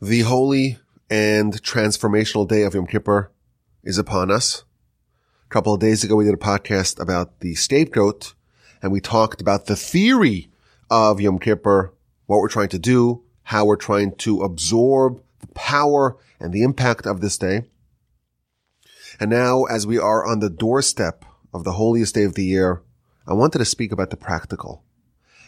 The holy and transformational day of Yom Kippur is upon us. A couple of days ago, we did a podcast about the scapegoat and we talked about the theory of Yom Kippur, what we're trying to do, how we're trying to absorb the power and the impact of this day. And now, as we are on the doorstep of the holiest day of the year, I wanted to speak about the practical.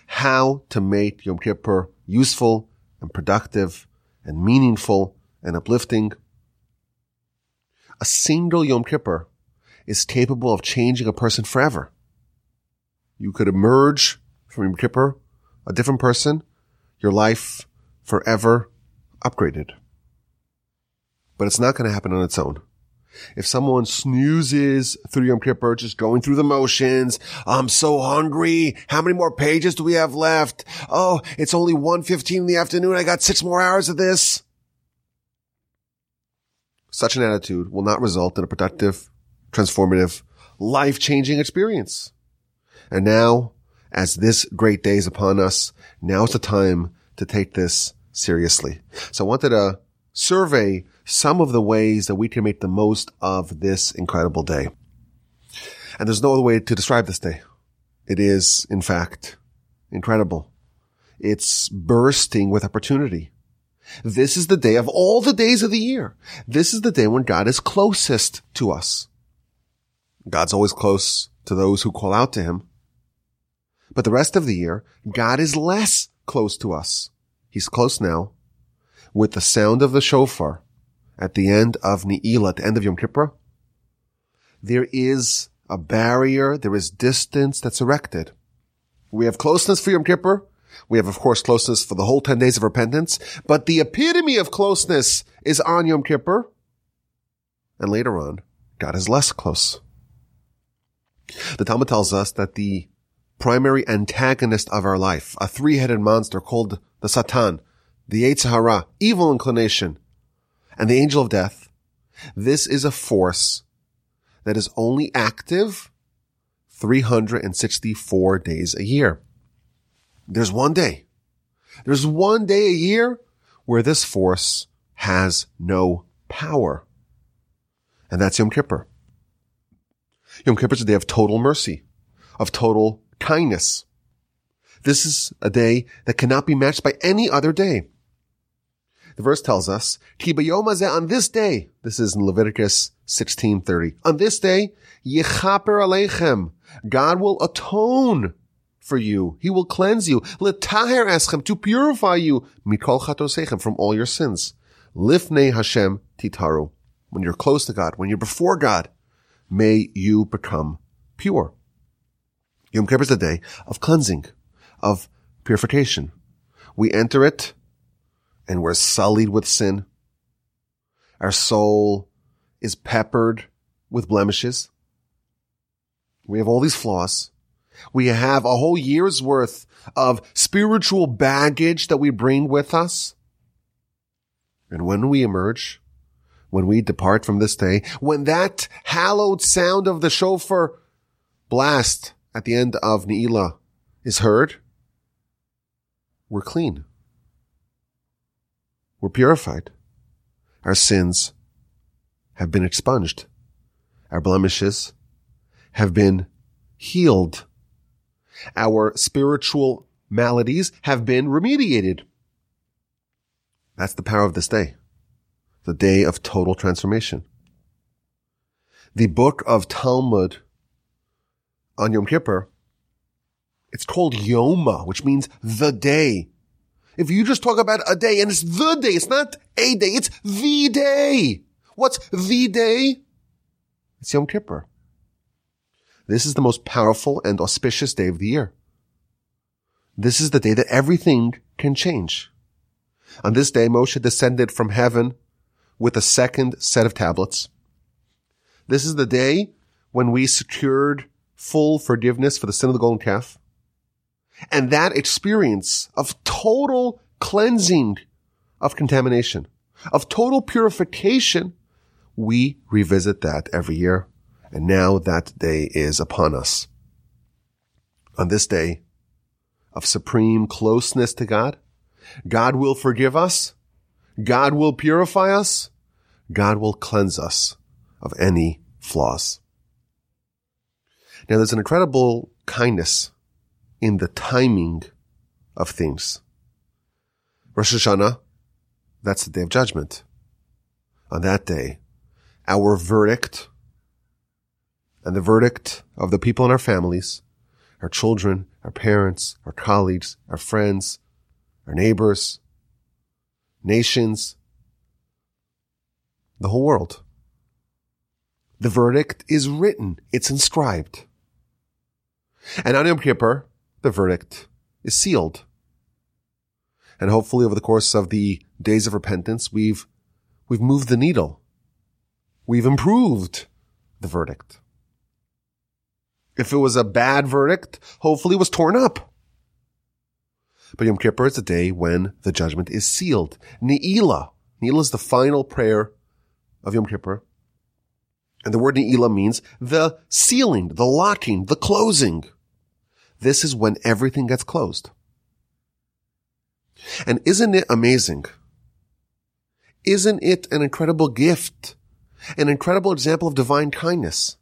How to make Yom Kippur useful and productive and meaningful and uplifting. A single Yom Kippur is capable of changing a person forever. You could emerge from Yom Kippur a different person, your life forever upgraded. But it's not going to happen on its own. If someone snoozes through Yom Kippur, just going through the motions, I'm so hungry. How many more pages do we have left? Oh, it's only 1.15 in the afternoon. I got six more hours of this. Such an attitude will not result in a productive, transformative, life-changing experience. And now, as this great day is upon us, now is the time to take this seriously. So I wanted to survey some of the ways that we can make the most of this incredible day. And there's no other way to describe this day. It is, in fact, incredible. It's bursting with opportunity. This is the day of all the days of the year. This is the day when God is closest to us. God's always close to those who call out to him. But the rest of the year, God is less close to us. He's close now with the sound of the shofar at the end of Ne'ilah, at the end of Yom Kippur. There is a barrier, there is distance that's erected. We have closeness for Yom Kippur. We have, of course, closeness for the whole 10 days of repentance, but the epitome of closeness is on Yom Kippur. And later on, God is less close. The Talmud tells us that the primary antagonist of our life, a three-headed monster called the Satan, the Yetzer Hara, evil inclination, and the angel of death, this is a force that is only active 364 days a year. There's one day. There's one day a year where this force has no power. And that's Yom Kippur. Yom Kippur is a day of total mercy, of total kindness. This is a day that cannot be matched by any other day. The verse tells us, Ki on this day, this is in Leviticus 16:30. On this day, Yechaper Aleichem, God will atone for you. He will cleanse you. Letaher eschem, to purify you, mikol chatosechem, from all your sins. Lifnei Hashem titaru. When you're close to God, when you're before God, may you become pure. Yom Kippur is a day of cleansing, of purification. We enter it and we're sullied with sin. Our soul is peppered with blemishes. We have all these flaws. We have a whole year's worth of spiritual baggage that we bring with us. And when we emerge, when we depart from this day, when that hallowed sound of the shofar blast at the end of Ne'ilah is heard, we're clean. We're purified. Our sins have been expunged. Our blemishes have been healed. Our spiritual maladies have been remediated. That's the power of this day. The day of total transformation. The book of Talmud on Yom Kippur, it's called Yoma, which means the day. If you just talk about a day and it's the day, it's not a day, it's the day. What's the day? It's Yom Kippur. This is the most powerful and auspicious day of the year. This is the day that everything can change. On this day, Moshe descended from heaven with a second set of tablets. This is the day when we secured full forgiveness for the sin of the golden calf. And that experience of total cleansing of contamination, of total purification, we revisit that every year. And now that day is upon us. On this day of supreme closeness to God, God will forgive us. God will purify us. God will cleanse us of any flaws. Now there's an incredible kindness in the timing of things. Rosh Hashanah, that's the day of judgment. On that day, our verdict and the verdict of the people in our families, our children, our parents, our colleagues, our friends, our neighbors, nations, the whole world. The verdict is written. It's inscribed. And on Yom Kippur, the verdict is sealed. And hopefully over the course of the days of repentance, we've, we've moved the needle. We've improved the verdict. If it was a bad verdict, hopefully it was torn up. But Yom Kippur is the day when the judgment is sealed. Ne'ilah. Ne'ilah is the final prayer of Yom Kippur. And the word Ne'ilah means the sealing, the locking, the closing. This is when everything gets closed. And isn't it amazing? Isn't it an incredible gift? An incredible example of divine kindness?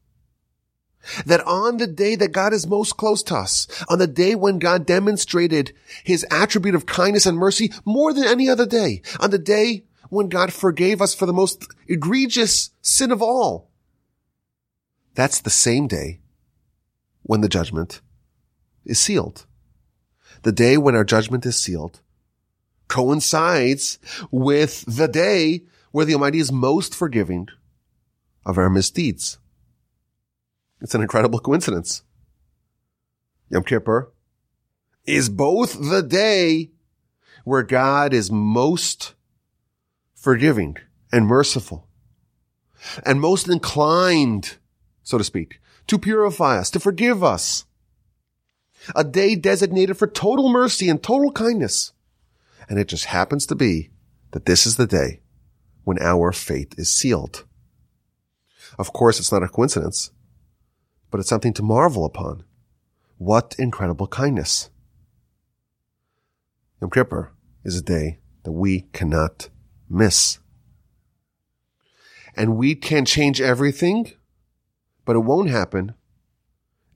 That on the day that God is most close to us, on the day when God demonstrated his attribute of kindness and mercy more than any other day, on the day when God forgave us for the most egregious sin of all, that's the same day when the judgment is sealed. The day when our judgment is sealed coincides with the day where the Almighty is most forgiving of our misdeeds. It's an incredible coincidence. Yom Kippur is both the day where God is most forgiving and merciful and most inclined, so to speak, to purify us, to forgive us. A day designated for total mercy and total kindness. And it just happens to be that this is the day when our fate is sealed. Of course, it's not a coincidence but it's something to marvel upon. What incredible kindness. Yom Kippur is a day that we cannot miss. And we can change everything, but it won't happen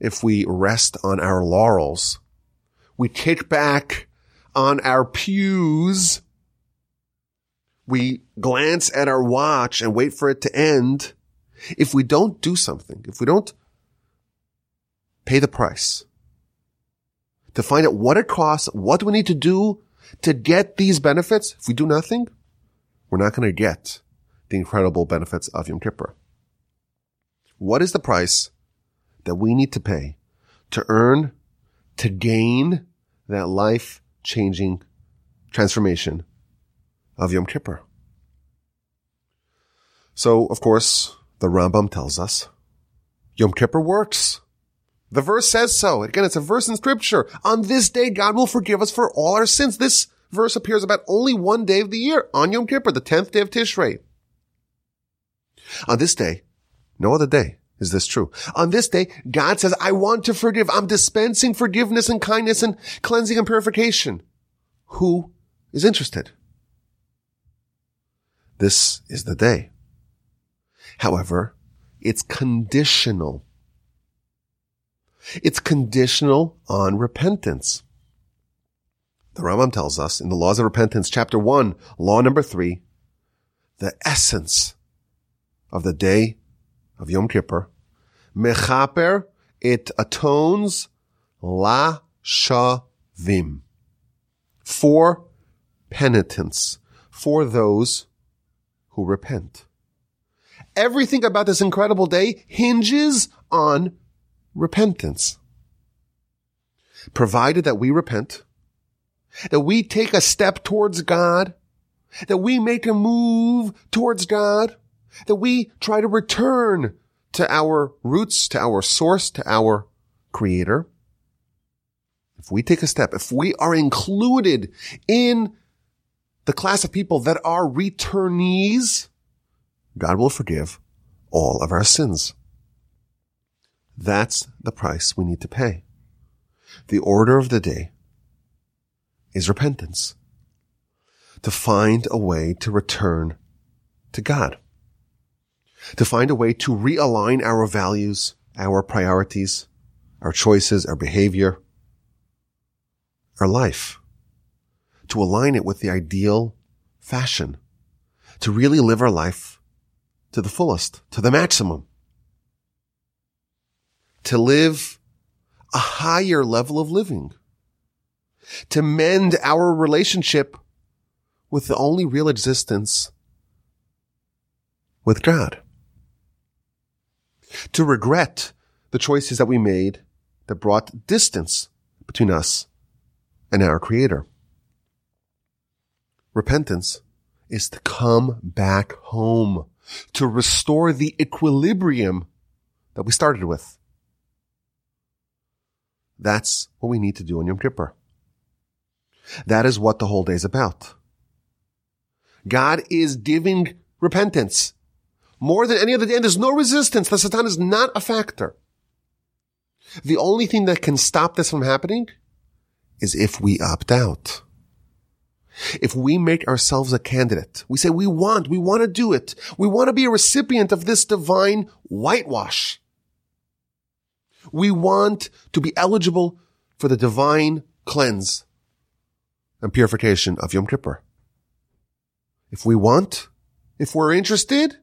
if we rest on our laurels. We kick back on our pews. We glance at our watch and wait for it to end. If we don't do something, if we don't pay the price to find out what it costs, what do we need to do to get these benefits. If we do nothing, we're not going to get the incredible benefits of Yom Kippur. What is the price that we need to pay to earn, to gain that life changing transformation of Yom Kippur? So, of course, the Rambam tells us Yom Kippur works. The verse says so. Again, it's a verse in scripture. On this day, God will forgive us for all our sins. This verse appears about only one day of the year, on Yom Kippur, the 10th day of Tishrei. On this day, no other day is this true. On this day, God says, I want to forgive. I'm dispensing forgiveness and kindness and cleansing and purification. Who is interested? This is the day. However, it's conditional. It's conditional on repentance. The Rambam tells us in the laws of repentance, chapter one, law number three, the essence of the day of Yom Kippur, mechaper, it atones la shavim for penitence, for those who repent. Everything about this incredible day hinges on repentance. Provided that we repent, that we take a step towards God, that we make a move towards God, that we try to return to our roots, to our source, to our creator. If we take a step, if we are included in the class of people that are returnees, God will forgive all of our sins. That's the price we need to pay. The order of the day is repentance. to find a way to return to God, to find a way to realign our values, our priorities, our choices, our behavior, our life, to align it with the ideal fashion, to really live our life to the fullest, to the maximum, to live a higher level of living, to mend our relationship with the only real existence with God, to regret the choices that we made that brought distance between us and our creator. Repentance is to come back home, to restore the equilibrium that we started with. That's what we need to do on Yom Kippur. That is what the whole day is about. God is giving repentance more than any other day, and there's no resistance. The Satan is not a factor. The only thing that can stop this from happening is if we opt out. If we make ourselves a candidate, we say we want, we want to do it. We want to be a recipient of this divine whitewash. We want to be eligible for the divine cleanse and purification of Yom Kippur. If we want, if we're interested,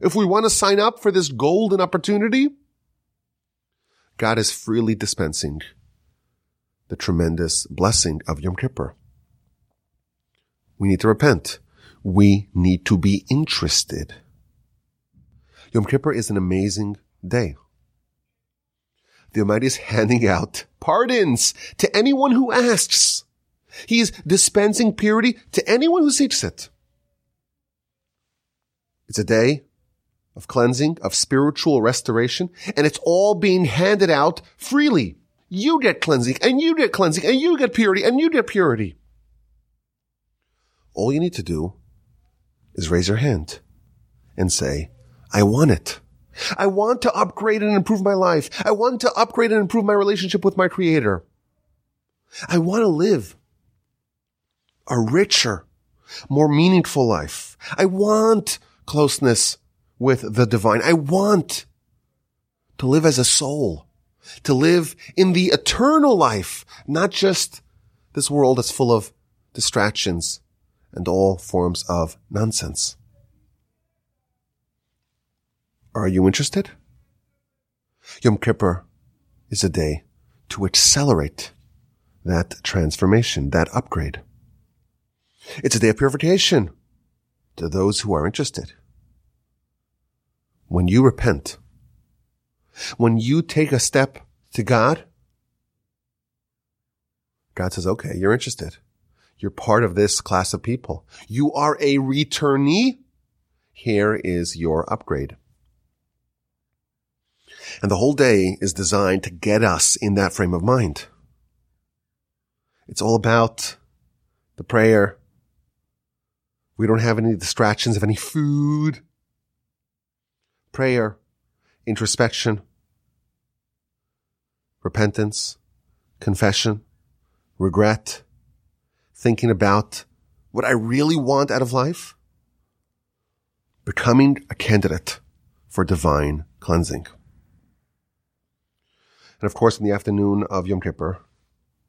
if we want to sign up for this golden opportunity, God is freely dispensing the tremendous blessing of Yom Kippur. We need to repent. We need to be interested. Yom Kippur is an amazing day. The Almighty is handing out pardons to anyone who asks. He is dispensing purity to anyone who seeks it. It's a day of cleansing, of spiritual restoration, and it's all being handed out freely. You get cleansing, and you get cleansing, and you get purity, and you get purity. All you need to do is raise your hand and say, I want it. I want to upgrade and improve my life. I want to upgrade and improve my relationship with my creator. I want to live a richer, more meaningful life. I want closeness with the divine. I want to live as a soul, to live in the eternal life, not just this world that's full of distractions and all forms of nonsense. Are you interested? Yom Kippur is a day to accelerate that transformation, that upgrade. It's a day of purification to those who are interested. When you repent, when you take a step to God, God says, okay, you're interested. You're part of this class of people. You are a returnee. Here is your upgrade. And the whole day is designed to get us in that frame of mind. It's all about the prayer. We don't have any distractions of any food. Prayer, introspection, repentance, confession, regret, thinking about what I really want out of life, becoming a candidate for divine cleansing. And of course, in the afternoon of Yom Kippur,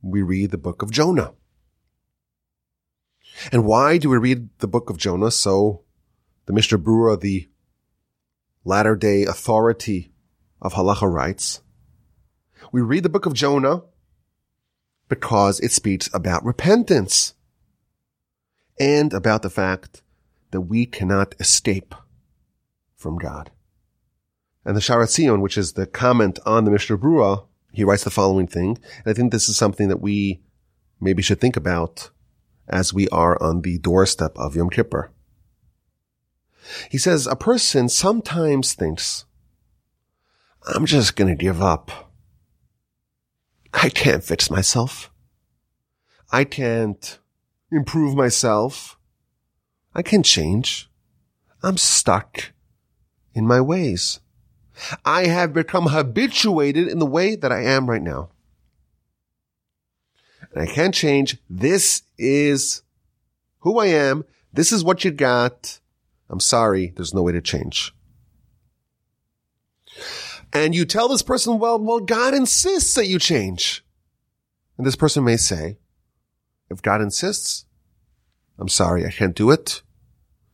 we read the book of Jonah. And why do we read the book of Jonah? So the Mishnah Berurah, the latter day authority of halacha writes, we read the book of Jonah because it speaks about repentance and about the fact that we cannot escape from God. And the Shaar HaTziyun, which is the comment on the Mishnah Berurah, he writes the following thing. And I think this is something that we maybe should think about as we are on the doorstep of Yom Kippur. He says, a person sometimes thinks, I'm just going to give up. I can't fix myself. I can't improve myself. I can't change. I'm stuck in my ways. I have become habituated in the way that I am right now. And I can't change. This is who I am. This is what you got. I'm sorry. There's no way to change. And you tell this person, well, well, God insists that you change. And this person may say, if God insists, I'm sorry, I can't do it.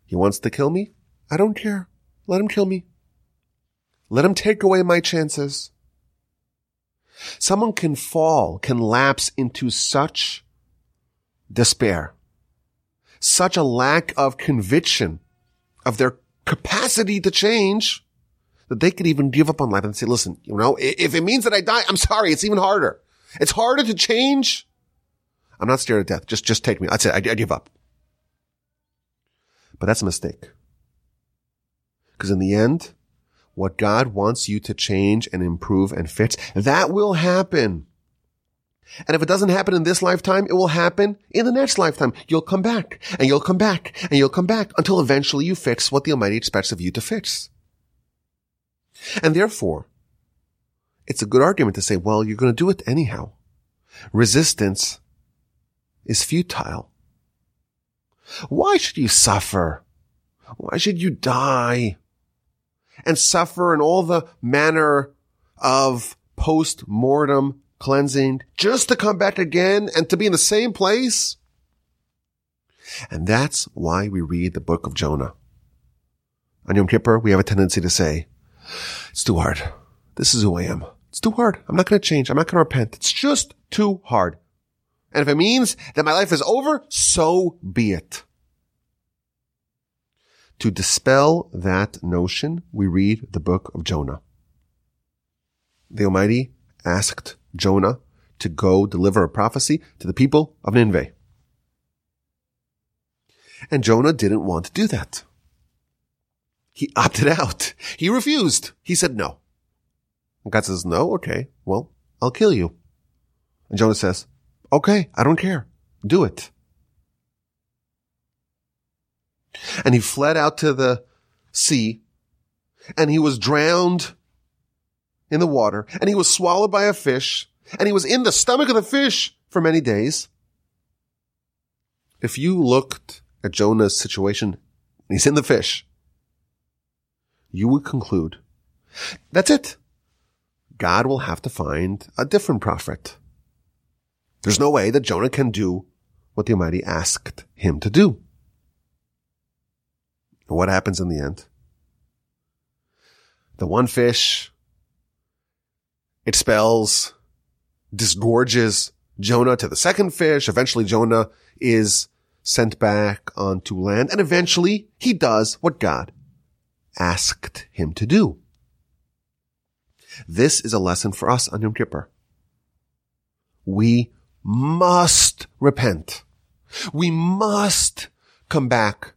He wants to kill me. I don't care. Let him kill me. Let him take away my chances. Someone can fall, can lapse into such despair, such a lack of conviction of their capacity to change that they could even give up on life and say, listen, you know, if it means that I die, I'm sorry. It's even harder. It's harder to change. I'm not scared of death. Just, just take me. That's it. I, I give up. But that's a mistake. Because in the end, what God wants you to change and improve and fix, that will happen. And if it doesn't happen in this lifetime, it will happen in the next lifetime. You'll come back and you'll come back and you'll come back until eventually you fix what the Almighty expects of you to fix. And therefore, it's a good argument to say, well, you're going to do it anyhow. Resistance is futile. Why should you suffer? Why should you die? and suffer in all the manner of post-mortem cleansing just to come back again and to be in the same place? And that's why we read the book of Jonah. On Yom Kippur, we have a tendency to say, it's too hard. This is who I am. It's too hard. I'm not going to change. I'm not going to repent. It's just too hard. And if it means that my life is over, so be it. To dispel that notion, we read the book of Jonah. The Almighty asked Jonah to go deliver a prophecy to the people of Nineveh. And Jonah didn't want to do that. He opted out. He refused. He said no. And God says, no, okay, well, I'll kill you. And Jonah says, okay, I don't care. Do it. and he fled out to the sea and he was drowned in the water and he was swallowed by a fish and he was in the stomach of the fish for many days. If you looked at Jonah's situation, he's in the fish, you would conclude that's it. God will have to find a different prophet. There's no way that Jonah can do what the Almighty asked him to do. What happens in the end? The one fish expels, disgorges Jonah to the second fish. Eventually Jonah is sent back onto land and eventually he does what God asked him to do. This is a lesson for us on Yom Kippur. We must repent. We must come back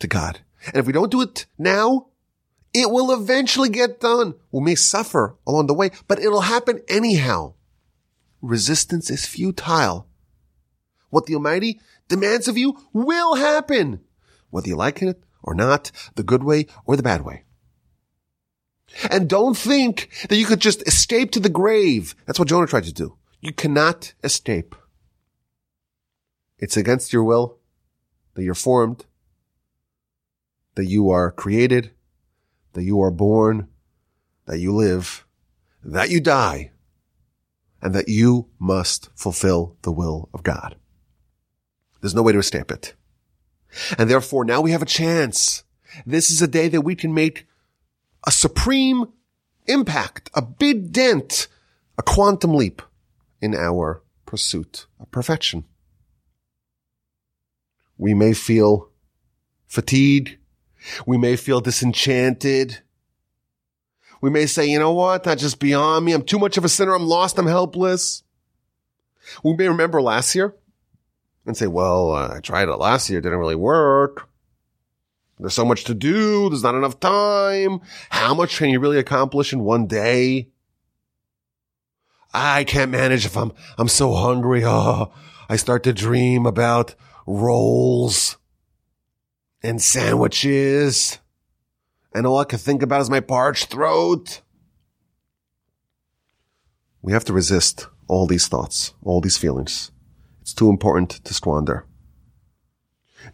to God. And if we don't do it now, it will eventually get done. We may suffer along the way, but it'll happen anyhow. Resistance is futile. What the Almighty demands of you will happen, whether you like it or not, the good way or the bad way. And don't think that you could just escape to the grave. That's what Jonah tried to do. You cannot escape. It's against your will that you're formed that you are created, that you are born, that you live, that you die, and that you must fulfill the will of God. There's no way to escape it. And therefore now we have a chance. This is a day that we can make a supreme impact, a big dent, a quantum leap in our pursuit of perfection. We may feel fatigue, we may feel disenchanted. We may say, you know what? That's just beyond me. I'm too much of a sinner. I'm lost. I'm helpless. We may remember last year and say, well, uh, I tried it last year. It didn't really work. There's so much to do. There's not enough time. How much can you really accomplish in one day? I can't manage if I'm, I'm so hungry. Oh, I start to dream about rolls and sandwiches. And all I can think about is my parched throat. We have to resist all these thoughts, all these feelings. It's too important to squander.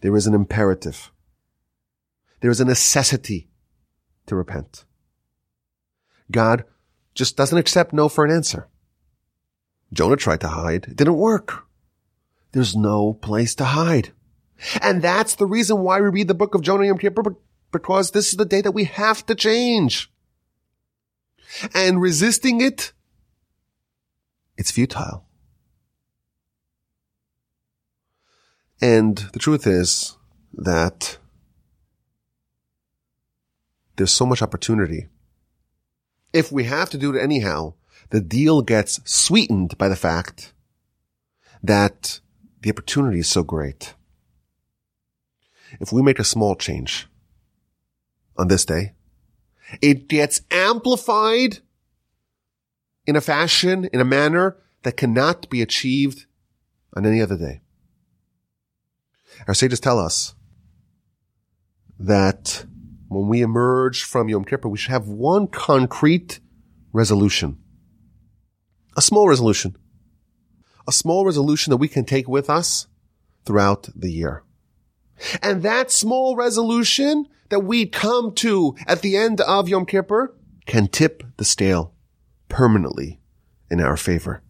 There is an imperative. There is a necessity to repent. God just doesn't accept no for an answer. Jonah tried to hide. It didn't work. There's no place to hide. And that's the reason why we read the book of Jonah Yom Kippur, because this is the day that we have to change. And resisting it, it's futile. And the truth is that there's so much opportunity. If we have to do it anyhow, the deal gets sweetened by the fact that the opportunity is so great. If we make a small change on this day, it gets amplified in a fashion, in a manner that cannot be achieved on any other day. Our sages tell us that when we emerge from Yom Kippur, we should have one concrete resolution. A small resolution. A small resolution that we can take with us throughout the year. And that small resolution that we come to at the end of Yom Kippur can tip the scale permanently in our favor.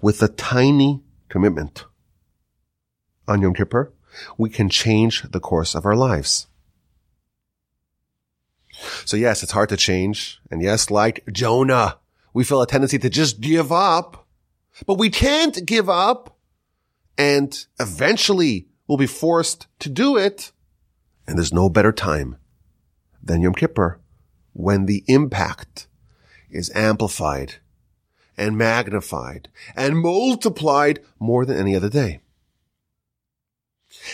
With a tiny commitment on Yom Kippur, we can change the course of our lives. So yes, it's hard to change. And yes, like Jonah, we feel a tendency to just give up, but we can't give up. And eventually we'll be forced to do it. And there's no better time than Yom Kippur when the impact is amplified and magnified and multiplied more than any other day.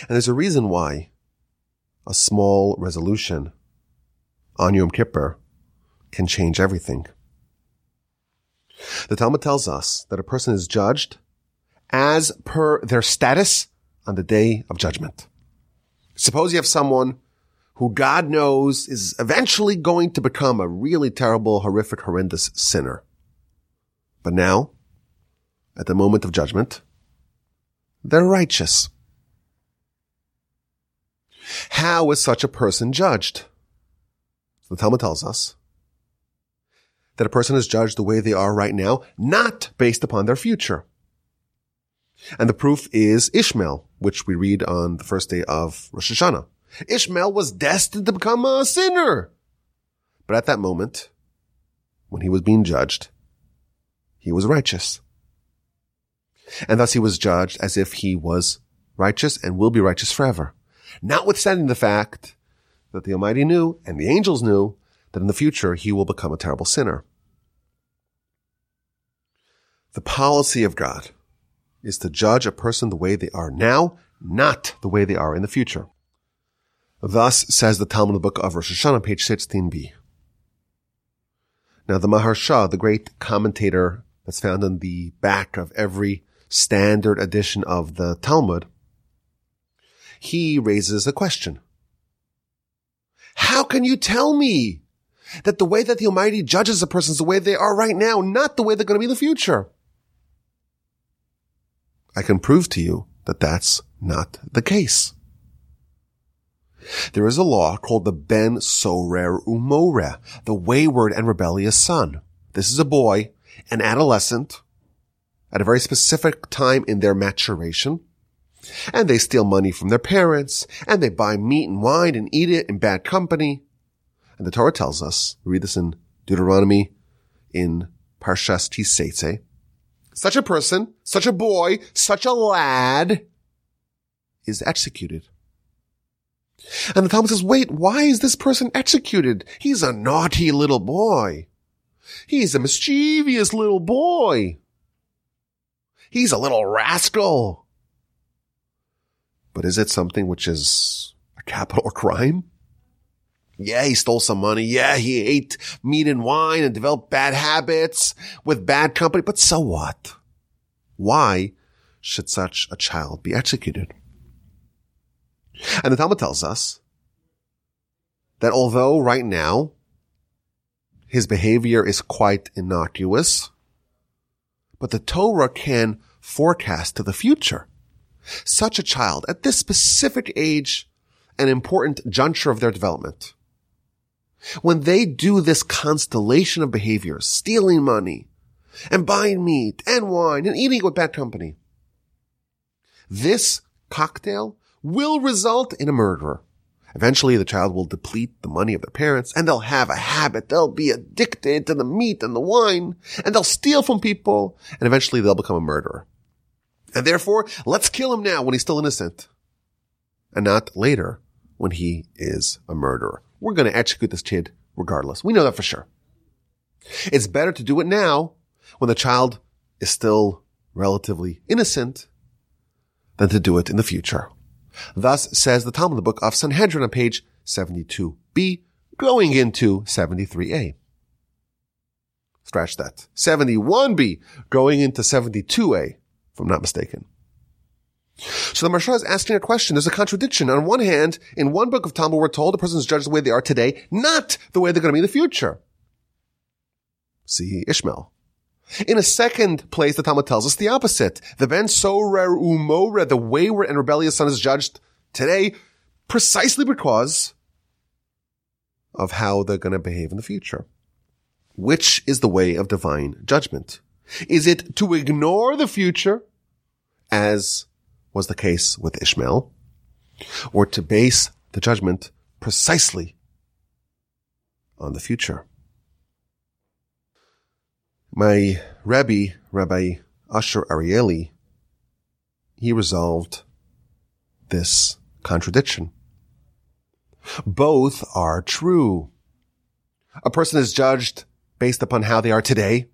And there's a reason why a small resolution on Yom Kippur can change everything. The Talmud tells us that a person is judged as per their status on the day of judgment. Suppose you have someone who God knows is eventually going to become a really terrible, horrific, horrendous sinner. But now, at the moment of judgment, they're righteous. How is such a person judged? The Talmud tells us that a person is judged the way they are right now, not based upon their future. And the proof is Ishmael, which we read on the first day of Rosh Hashanah. Ishmael was destined to become a sinner. But at that moment, when he was being judged, he was righteous. And thus he was judged as if he was righteous and will be righteous forever. Notwithstanding the fact that the Almighty knew and the angels knew that in the future he will become a terrible sinner. The policy of God is to judge a person the way they are now, not the way they are in the future. Thus says the Talmud the book of Rosh Hashanah, page 16b. Now the Maharsha, the great commentator that's found in the back of every standard edition of the Talmud, he raises a question. How can you tell me that the way that the Almighty judges a person is the way they are right now, not the way they're going to be in the future? I can prove to you that that's not the case. There is a law called the Ben Sorer Umoreh, the wayward and rebellious son. This is a boy, an adolescent, at a very specific time in their maturation. And they steal money from their parents, and they buy meat and wine and eat it in bad company. And the Torah tells us, read this in Deuteronomy in Parshas Ki such a person, such a boy, such a lad is executed. And the Talmud says, wait, why is this person executed? He's a naughty little boy. He's a mischievous little boy. He's a little rascal. But is it something which is a capital crime? Yeah, he stole some money. Yeah, he ate meat and wine and developed bad habits with bad company. But so what? Why should such a child be executed? And the Talmud tells us that although right now his behavior is quite innocuous, but the Torah can forecast to the future such a child at this specific age, an important juncture of their development, when they do this constellation of behaviors, stealing money and buying meat and wine and eating with bad company, this cocktail will result in a murderer. Eventually the child will deplete the money of their parents and they'll have a habit. They'll be addicted to the meat and the wine and they'll steal from people and eventually they'll become a murderer. And therefore, let's kill him now when he's still innocent and not later when he is a murderer. We're going to execute this kid regardless. We know that for sure. It's better to do it now when the child is still relatively innocent than to do it in the future. Thus says the Talmud, the book of Sanhedrin on page 72b, going into 73a. Scratch that. 71b, going into 72a, if I'm not mistaken. So the Maharsha is asking a question. There's a contradiction. On one hand, in one book of Talmud, we're told the person is judged the way they are today, not the way they're going to be in the future. See Ishmael. In a second place, the Talmud tells us the opposite. The ben sorer umore, the wayward and rebellious son is judged today precisely because of how they're going to behave in the future. Which is the way of divine judgment? Is it to ignore the future, as was the case with Ishmael, or to base the judgment precisely on the future? My Rebbe, Rabbi Asher Arieli, he resolved this contradiction. Both are true. A person is judged based upon how they are today,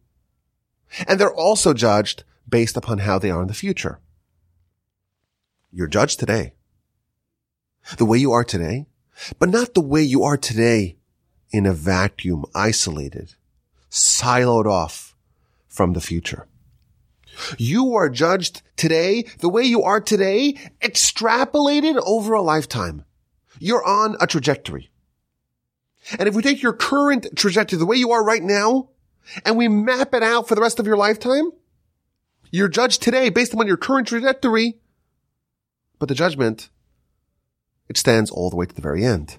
and they're also judged based upon how they are in the future. You're judged today. The way you are today, but not the way you are today in a vacuum, isolated, siloed off from the future. You are judged today the way you are today, extrapolated over a lifetime. You're on a trajectory. And if we take your current trajectory, the way you are right now, and we map it out for the rest of your lifetime, you're judged today based upon your current trajectory, but the judgment, it stands all the way to the very end.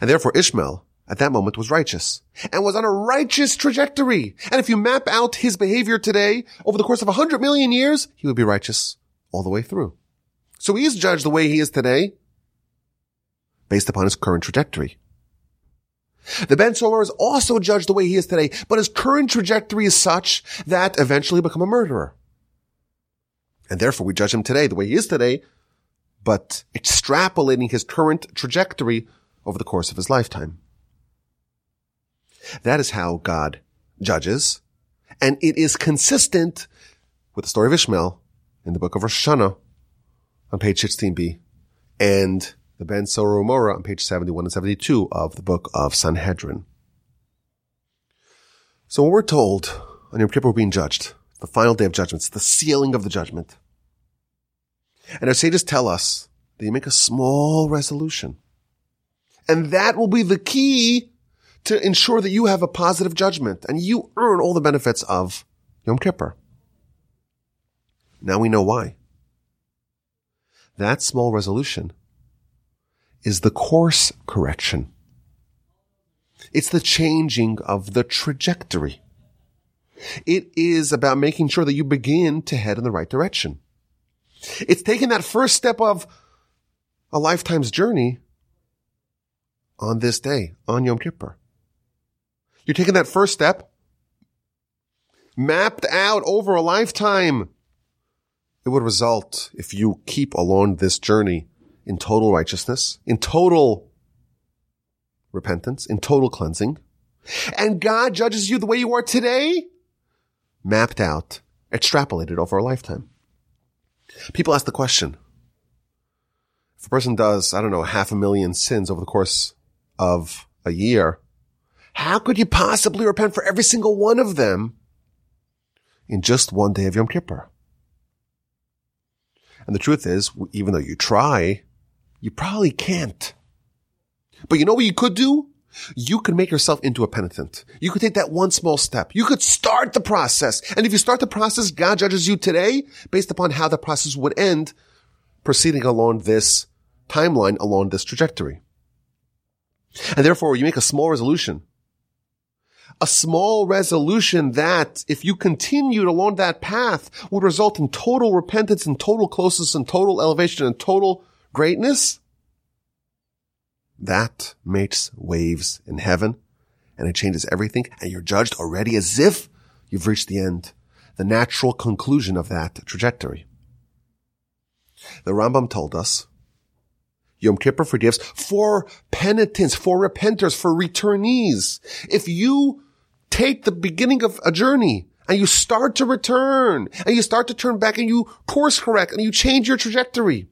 And therefore Ishmael at that moment was righteous and was on a righteous trajectory. And if you map out his behavior today over the course of a hundred million years, he would be righteous all the way through. So he is judged the way he is today based upon his current trajectory. The Ben Sorer is also judged the way he is today, but his current trajectory is such that eventually become a murderer. And therefore we judge him today the way he is today, but extrapolating his current trajectory over the course of his lifetime. That is how God judges. And it is consistent with the story of Ishmael in the book of Rosh Hashanah on page 16b and the Ben Sorer Umoreh on page 71 and 72 of the book of Sanhedrin. So when we're told on Yom Kippur we're being judged, the final day of judgment, the sealing of the judgment. And our sages tell us that you make a small resolution. And that will be the key to ensure that you have a positive judgment and you earn all the benefits of Yom Kippur. Now we know why. That small resolution is the course correction. It's the changing of the trajectory. It is about making sure that you begin to head in the right direction. It's taking that first step of a lifetime's journey on this day, on Yom Kippur. You're taking that first step mapped out over a lifetime. It would result if you keep along this journey in total righteousness, in total repentance, in total cleansing. And God judges you the way you are today, mapped out, extrapolated over a lifetime. People ask the question, if a person does, I don't know, half a million sins over the course of a year, how could you possibly repent for every single one of them in just one day of Yom Kippur? And the truth is, even though you try, you probably can't. But you know what you could do? You can make yourself into a penitent. You could take that one small step. You could start the process. And if you start the process, God judges you today based upon how the process would end proceeding along this timeline, along this trajectory. And therefore, you make a small resolution. A small resolution that, if you continued along that path, would result in total repentance and total closeness and total elevation and total greatness. That makes waves in heaven and it changes everything. And you're judged already as if you've reached the end, the natural conclusion of that trajectory. The Rambam told us Yom Kippur forgives for penitents, for repenters, for returnees. If you take the beginning of a journey and you start to return and you start to turn back and you course correct and you change your trajectory,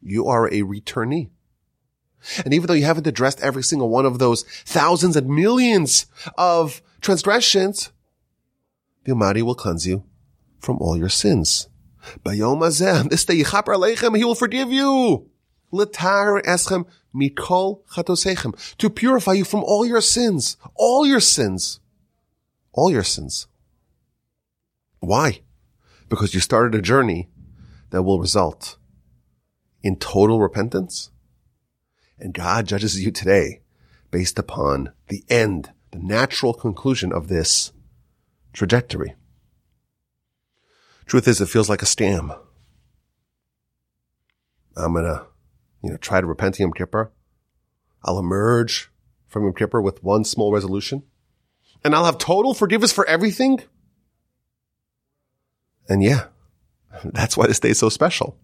you are a returnee. And even though you haven't addressed every single one of those thousands and millions of transgressions, the Almighty will cleanse you from all your sins. Bayom this day He will forgive you. To purify you from all your sins, all your sins, all your sins. Why? Because you started a journey that will result in total repentance. And God judges you today based upon the end, the natural conclusion of this trajectory. Truth is, it feels like a scam. I'm gonna, you know, try to repent Yom Kippur. I'll emerge from Yom Kippur with one small resolution, and I'll have total forgiveness for everything. And yeah, that's why this day is so special.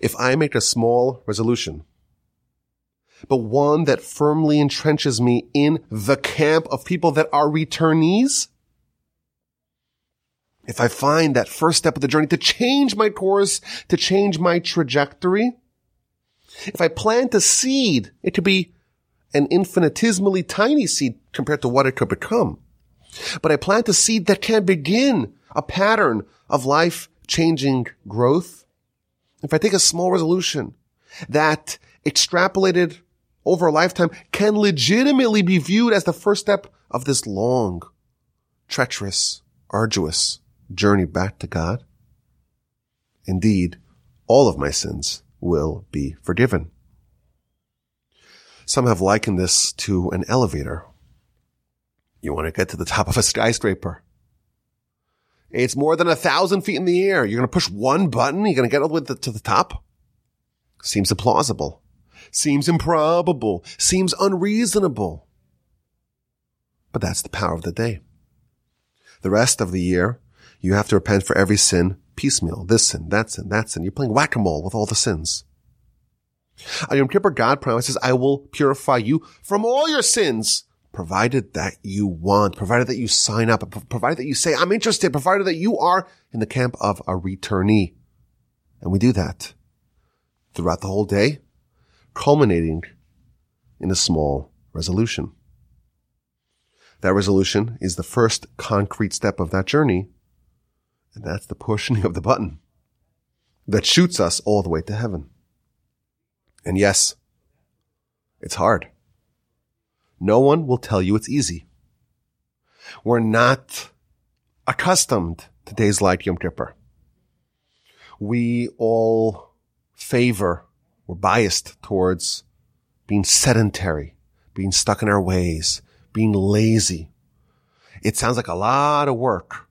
If I make a small resolution, but one that firmly entrenches me in the camp of people that are returnees, if I find that first step of the journey to change my course, to change my trajectory, if I plant a seed, it could be an infinitesimally tiny seed compared to what it could become. But I plant a seed that can begin a pattern of life changing growth. If I take a small resolution that extrapolated over a lifetime can legitimately be viewed as the first step of this long, treacherous, arduous journey back to God, indeed, all of my sins will be forgiven. Some have likened this to an elevator. You want to get to the top of a skyscraper. It's more than a thousand feet in the air. You're going to push one button. You're going to get all the way to the top. Seems implausible. Seems improbable. Seems unreasonable. But that's the power of the day. The rest of the year, you have to repent for every sin piecemeal. This sin, that sin, that sin. You're playing whack-a-mole with all the sins. On Yom Kippur, God promises, I will purify you from all your sins, provided that you want, provided that you sign up, provided that you say, I'm interested, provided that you are in the camp of a returnee. And we do that throughout the whole day, culminating in a small resolution. That resolution is the first concrete step of that journey and that's the pushing of the button that shoots us all the way to heaven. And yes, it's hard. No one will tell you it's easy. We're not accustomed to days like Yom Kippur. We all favor, we're biased towards being sedentary, being stuck in our ways, being lazy. It sounds like a lot of work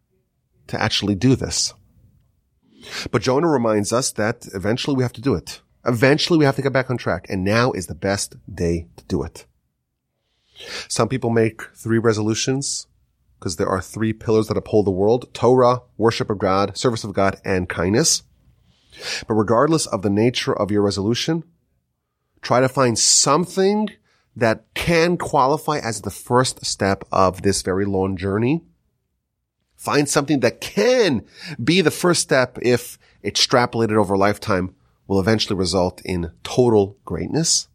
to actually do this. But Jonah reminds us that eventually we have to do it. Eventually we have to get back on track. And now is the best day to do it. Some people make three resolutions because there are three pillars that uphold the world. Torah, worship of God, service of God, and kindness. But regardless of the nature of your resolution, try to find something that can qualify as the first step of this very long journey Find something that can be the first step if extrapolated over a lifetime will eventually result in total greatness.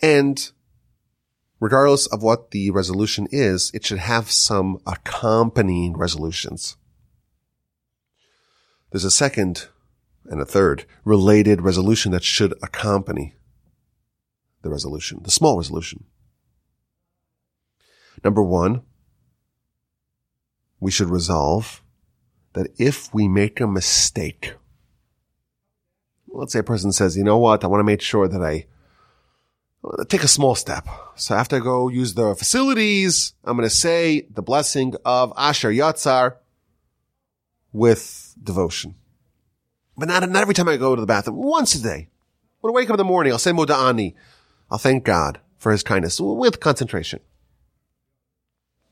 And regardless of what the resolution is, it should have some accompanying resolutions. There's a second and a third related resolution that should accompany. the resolution, the small resolution. Number one, we should resolve that if we make a mistake, let's say a person says, you know what, I want to make sure that I take a small step. So after I go use the facilities, I'm going to say the blessing of Asher Yatzar with devotion. But not, not every time I go to the bathroom, once a day. When I wake up in the morning, I'll say Moda'ani. I'll thank God for his kindness with concentration.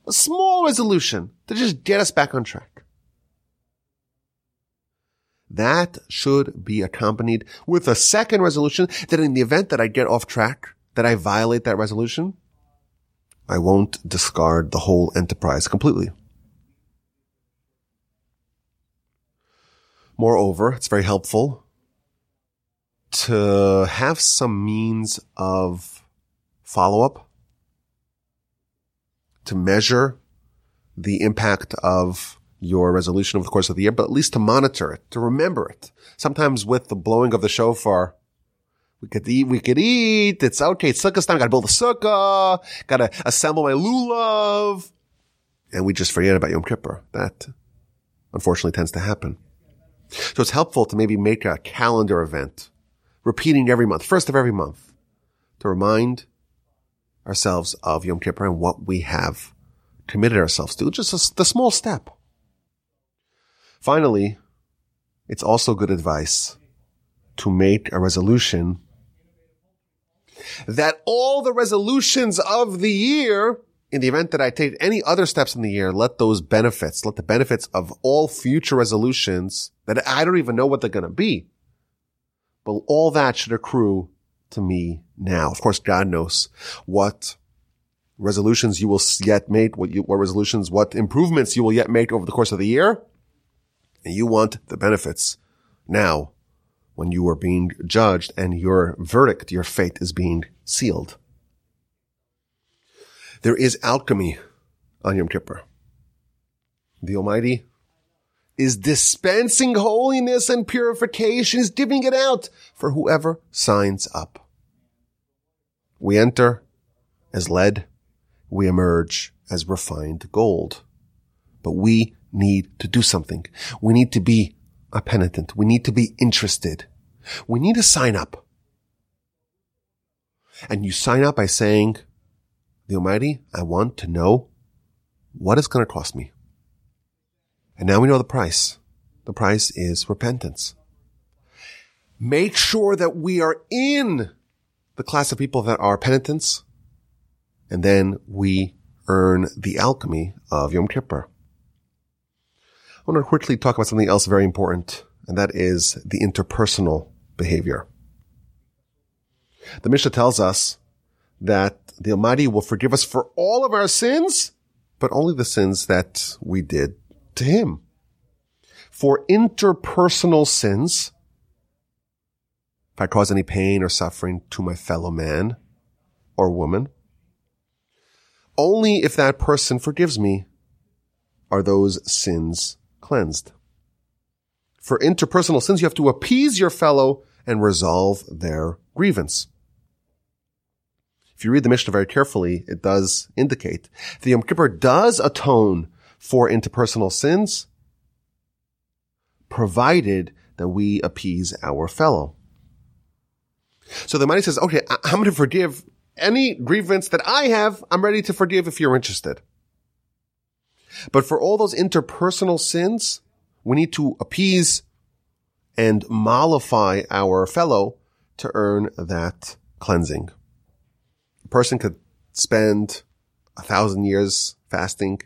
A small resolution to just get us back on track. That should be accompanied with a second resolution that in the event that I get off track, that I violate that resolution, I won't discard the whole enterprise completely. Moreover, it's very helpful to have some means of follow up, to measure the impact of your resolution over the course of the year, but at least to monitor it, to remember it. Sometimes with the blowing of the shofar, we could eat, we could eat. It's okay. It's sukkah time. Gotta build a sukkah. Gotta assemble my lulav. And we just forget about Yom Kippur. That unfortunately tends to happen. So it's helpful to maybe make a calendar event, repeating every month, first of every month, to remind ourselves of Yom Kippur and what we have committed ourselves to. Just a, the small step. Finally, it's also good advice to make a resolution that all the resolutions of the year in the event that I take any other steps in the year, let those benefits, let the benefits of all future resolutions that I don't even know what they're going to be, but all that should accrue to me now. Of course, God knows what resolutions you will yet make, what, you, what resolutions, what improvements you will yet make over the course of the year. And you want the benefits now when you are being judged and your verdict, your fate is being sealed. There is alchemy on Yom Kippur. The Almighty is dispensing holiness and purification, is giving it out for whoever signs up. We enter as lead, we emerge as refined gold. But we need to do something. We need to be a penitent. We need to be interested. We need to sign up. And you sign up by saying, the Almighty, I want to know what it's going to cost me. And now we know the price. The price is repentance. Make sure that we are in the class of people that are penitents, and then we earn the alchemy of Yom Kippur. I want to quickly talk about something else very important, and that is the interpersonal behavior. The Mishnah tells us that the Almighty will forgive us for all of our sins, but only the sins that we did to Him. For interpersonal sins, if I cause any pain or suffering to my fellow man or woman, only if that person forgives me are those sins cleansed. For interpersonal sins, you have to appease your fellow and resolve their grievance. If you read the Mishnah very carefully, it does indicate the Yom Kippur does atone for interpersonal sins, provided that we appease our fellow. So the Almighty says, okay, I'm going to forgive any grievance that I have. I'm ready to forgive if you're interested. But for all those interpersonal sins, we need to appease and mollify our fellow to earn that cleansing. A person could spend a thousand years fasting,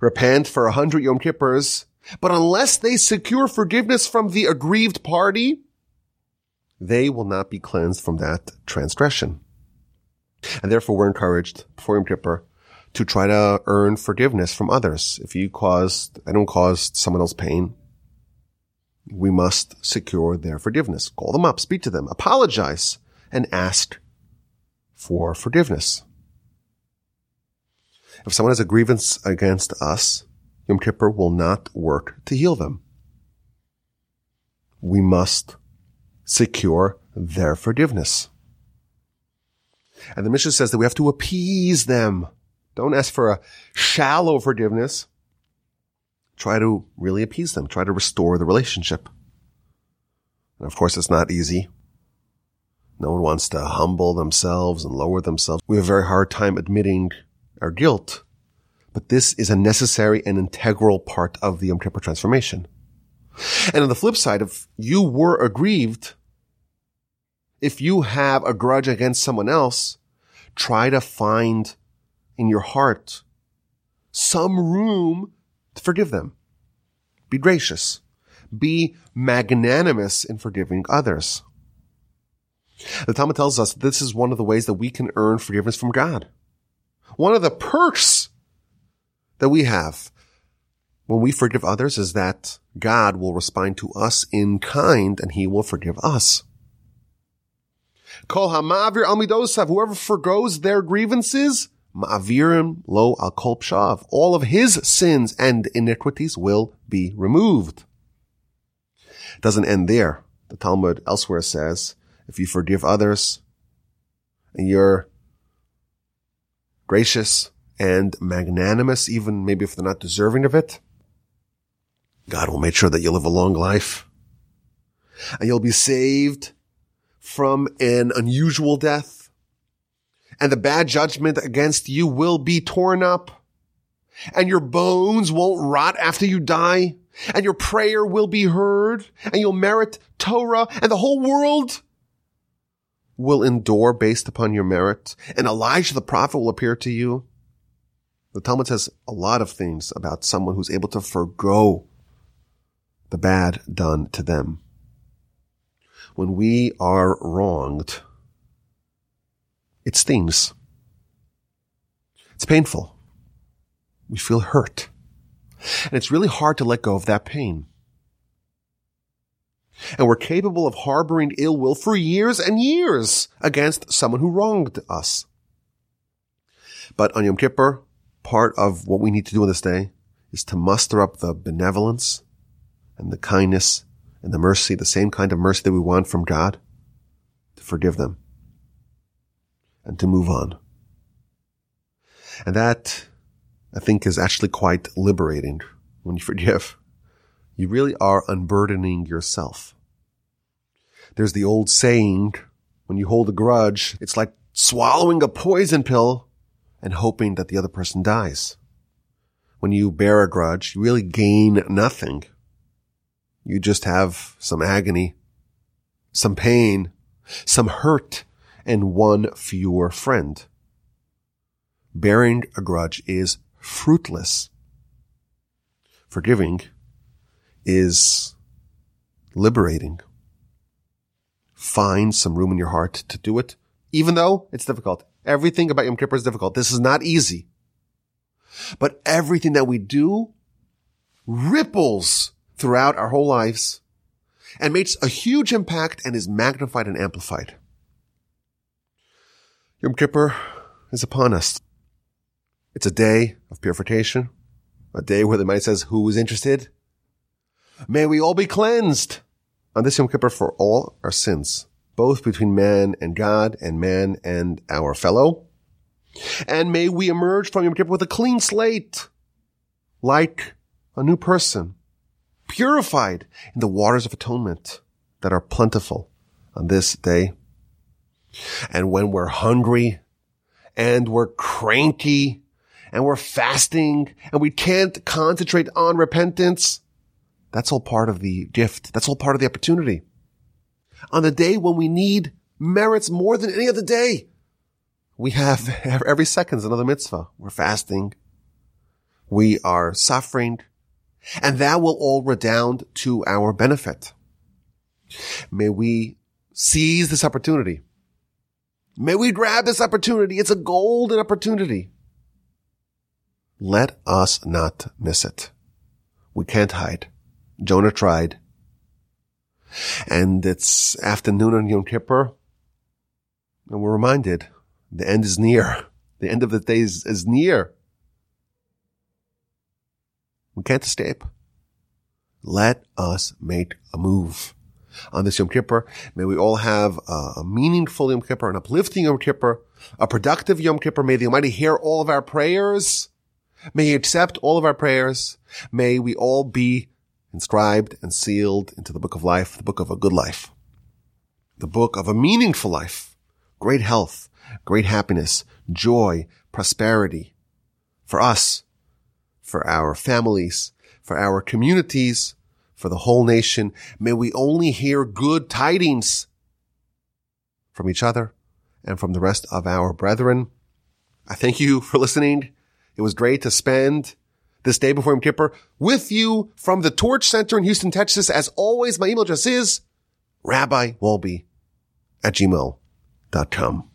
repent for a hundred Yom Kippurs, but unless they secure forgiveness from the aggrieved party, they will not be cleansed from that transgression. And therefore we're encouraged before Yom Kippur to try to earn forgiveness from others. If you caused, anyone caused someone else pain, we must secure their forgiveness. Call them up, speak to them, apologize, and ask for forgiveness. If someone has a grievance against us, Yom Kippur will not work to heal them. We must secure their forgiveness. And the Mishnah says that we have to appease them. Don't ask for a shallow forgiveness. Try to really appease them. Try to restore the relationship. And of course, it's not easy. No one wants to humble themselves and lower themselves. We have a very hard time admitting our guilt, but this is a necessary and integral part of the Yom Kippur transformation. And on the flip side, if you were aggrieved, if you have a grudge against someone else, try to find in your heart some room to forgive them. Be gracious. Be magnanimous in forgiving others. The Talmud tells us this is one of the ways that we can earn forgiveness from God. One of the perks that we have when we forgive others is that God will respond to us in kind and he will forgive us. Whoever forgoes their grievances, ma'avirim lo al. All of his sins and iniquities will be removed. Doesn't end there. The Talmud elsewhere says, if you forgive others and you're gracious and magnanimous, even maybe if they're not deserving of it, God will make sure that you live a long life. And you'll be saved from an unusual death. And the bad judgment against you will be torn up. And your bones won't rot after you die. And your prayer will be heard. And you'll merit Torah. And the whole world will endure based upon your merit, and Elijah the prophet will appear to you. The Talmud says a lot of things about someone who's able to forego the bad done to them. When we are wronged, it stings. It's painful. We feel hurt. And it's really hard to let go of that pain and we're capable of harboring ill will for years and years against someone who wronged us. But on Yom Kippur, part of what we need to do on this day is to muster up the benevolence and the kindness and the mercy, the same kind of mercy that we want from God, to forgive them and to move on. And that, I think, is actually quite liberating when you forgive. You really are unburdening yourself. There's the old saying, when you hold a grudge, it's like swallowing a poison pill and hoping that the other person dies. When you bear a grudge, you really gain nothing. You just have some agony, some pain, some hurt, and one fewer friend. Bearing a grudge is fruitless. Forgiving is liberating. Find some room in your heart to do it, even though it's difficult. Everything about Yom Kippur is difficult. This is not easy. But everything that we do ripples throughout our whole lives and makes a huge impact and is magnified and amplified. Yom Kippur is upon us. It's a day of purification, a day where the mind says, who is interested? May we all be cleansed on this Yom Kippur for all our sins, both between man and God and man and our fellow. And may we emerge from Yom Kippur with a clean slate, like a new person, purified in the waters of atonement that are plentiful on this day. And when we're hungry and we're cranky and we're fasting and we can't concentrate on repentance, that's all part of the gift. That's all part of the opportunity. On the day when we need merits more than any other day, we have every second's another mitzvah. We're fasting. We are suffering and that will all redound to our benefit. May we seize this opportunity. May we grab this opportunity. It's a golden opportunity. Let us not miss it. We can't hide. Jonah tried. And it's afternoon on Yom Kippur. And we're reminded the end is near. The end of the day is, is near. We can't escape. Let us make a move. On this Yom Kippur, may we all have a, meaningful Yom Kippur, an uplifting Yom Kippur, a productive Yom Kippur. May the Almighty hear all of our prayers. May He accept all of our prayers. May we all be inscribed and sealed into the book of life, the book of a good life, the book of a meaningful life, great health, great happiness, joy, prosperity for us, for our families, for our communities, for the whole nation. May we only hear good tidings from each other and from the rest of our brethren. I thank you for listening. It was great to spend this day before Yom Kippur with you from the Torch Center in Houston, Texas. As always, my email address is rabbiwolbe at gmail.com.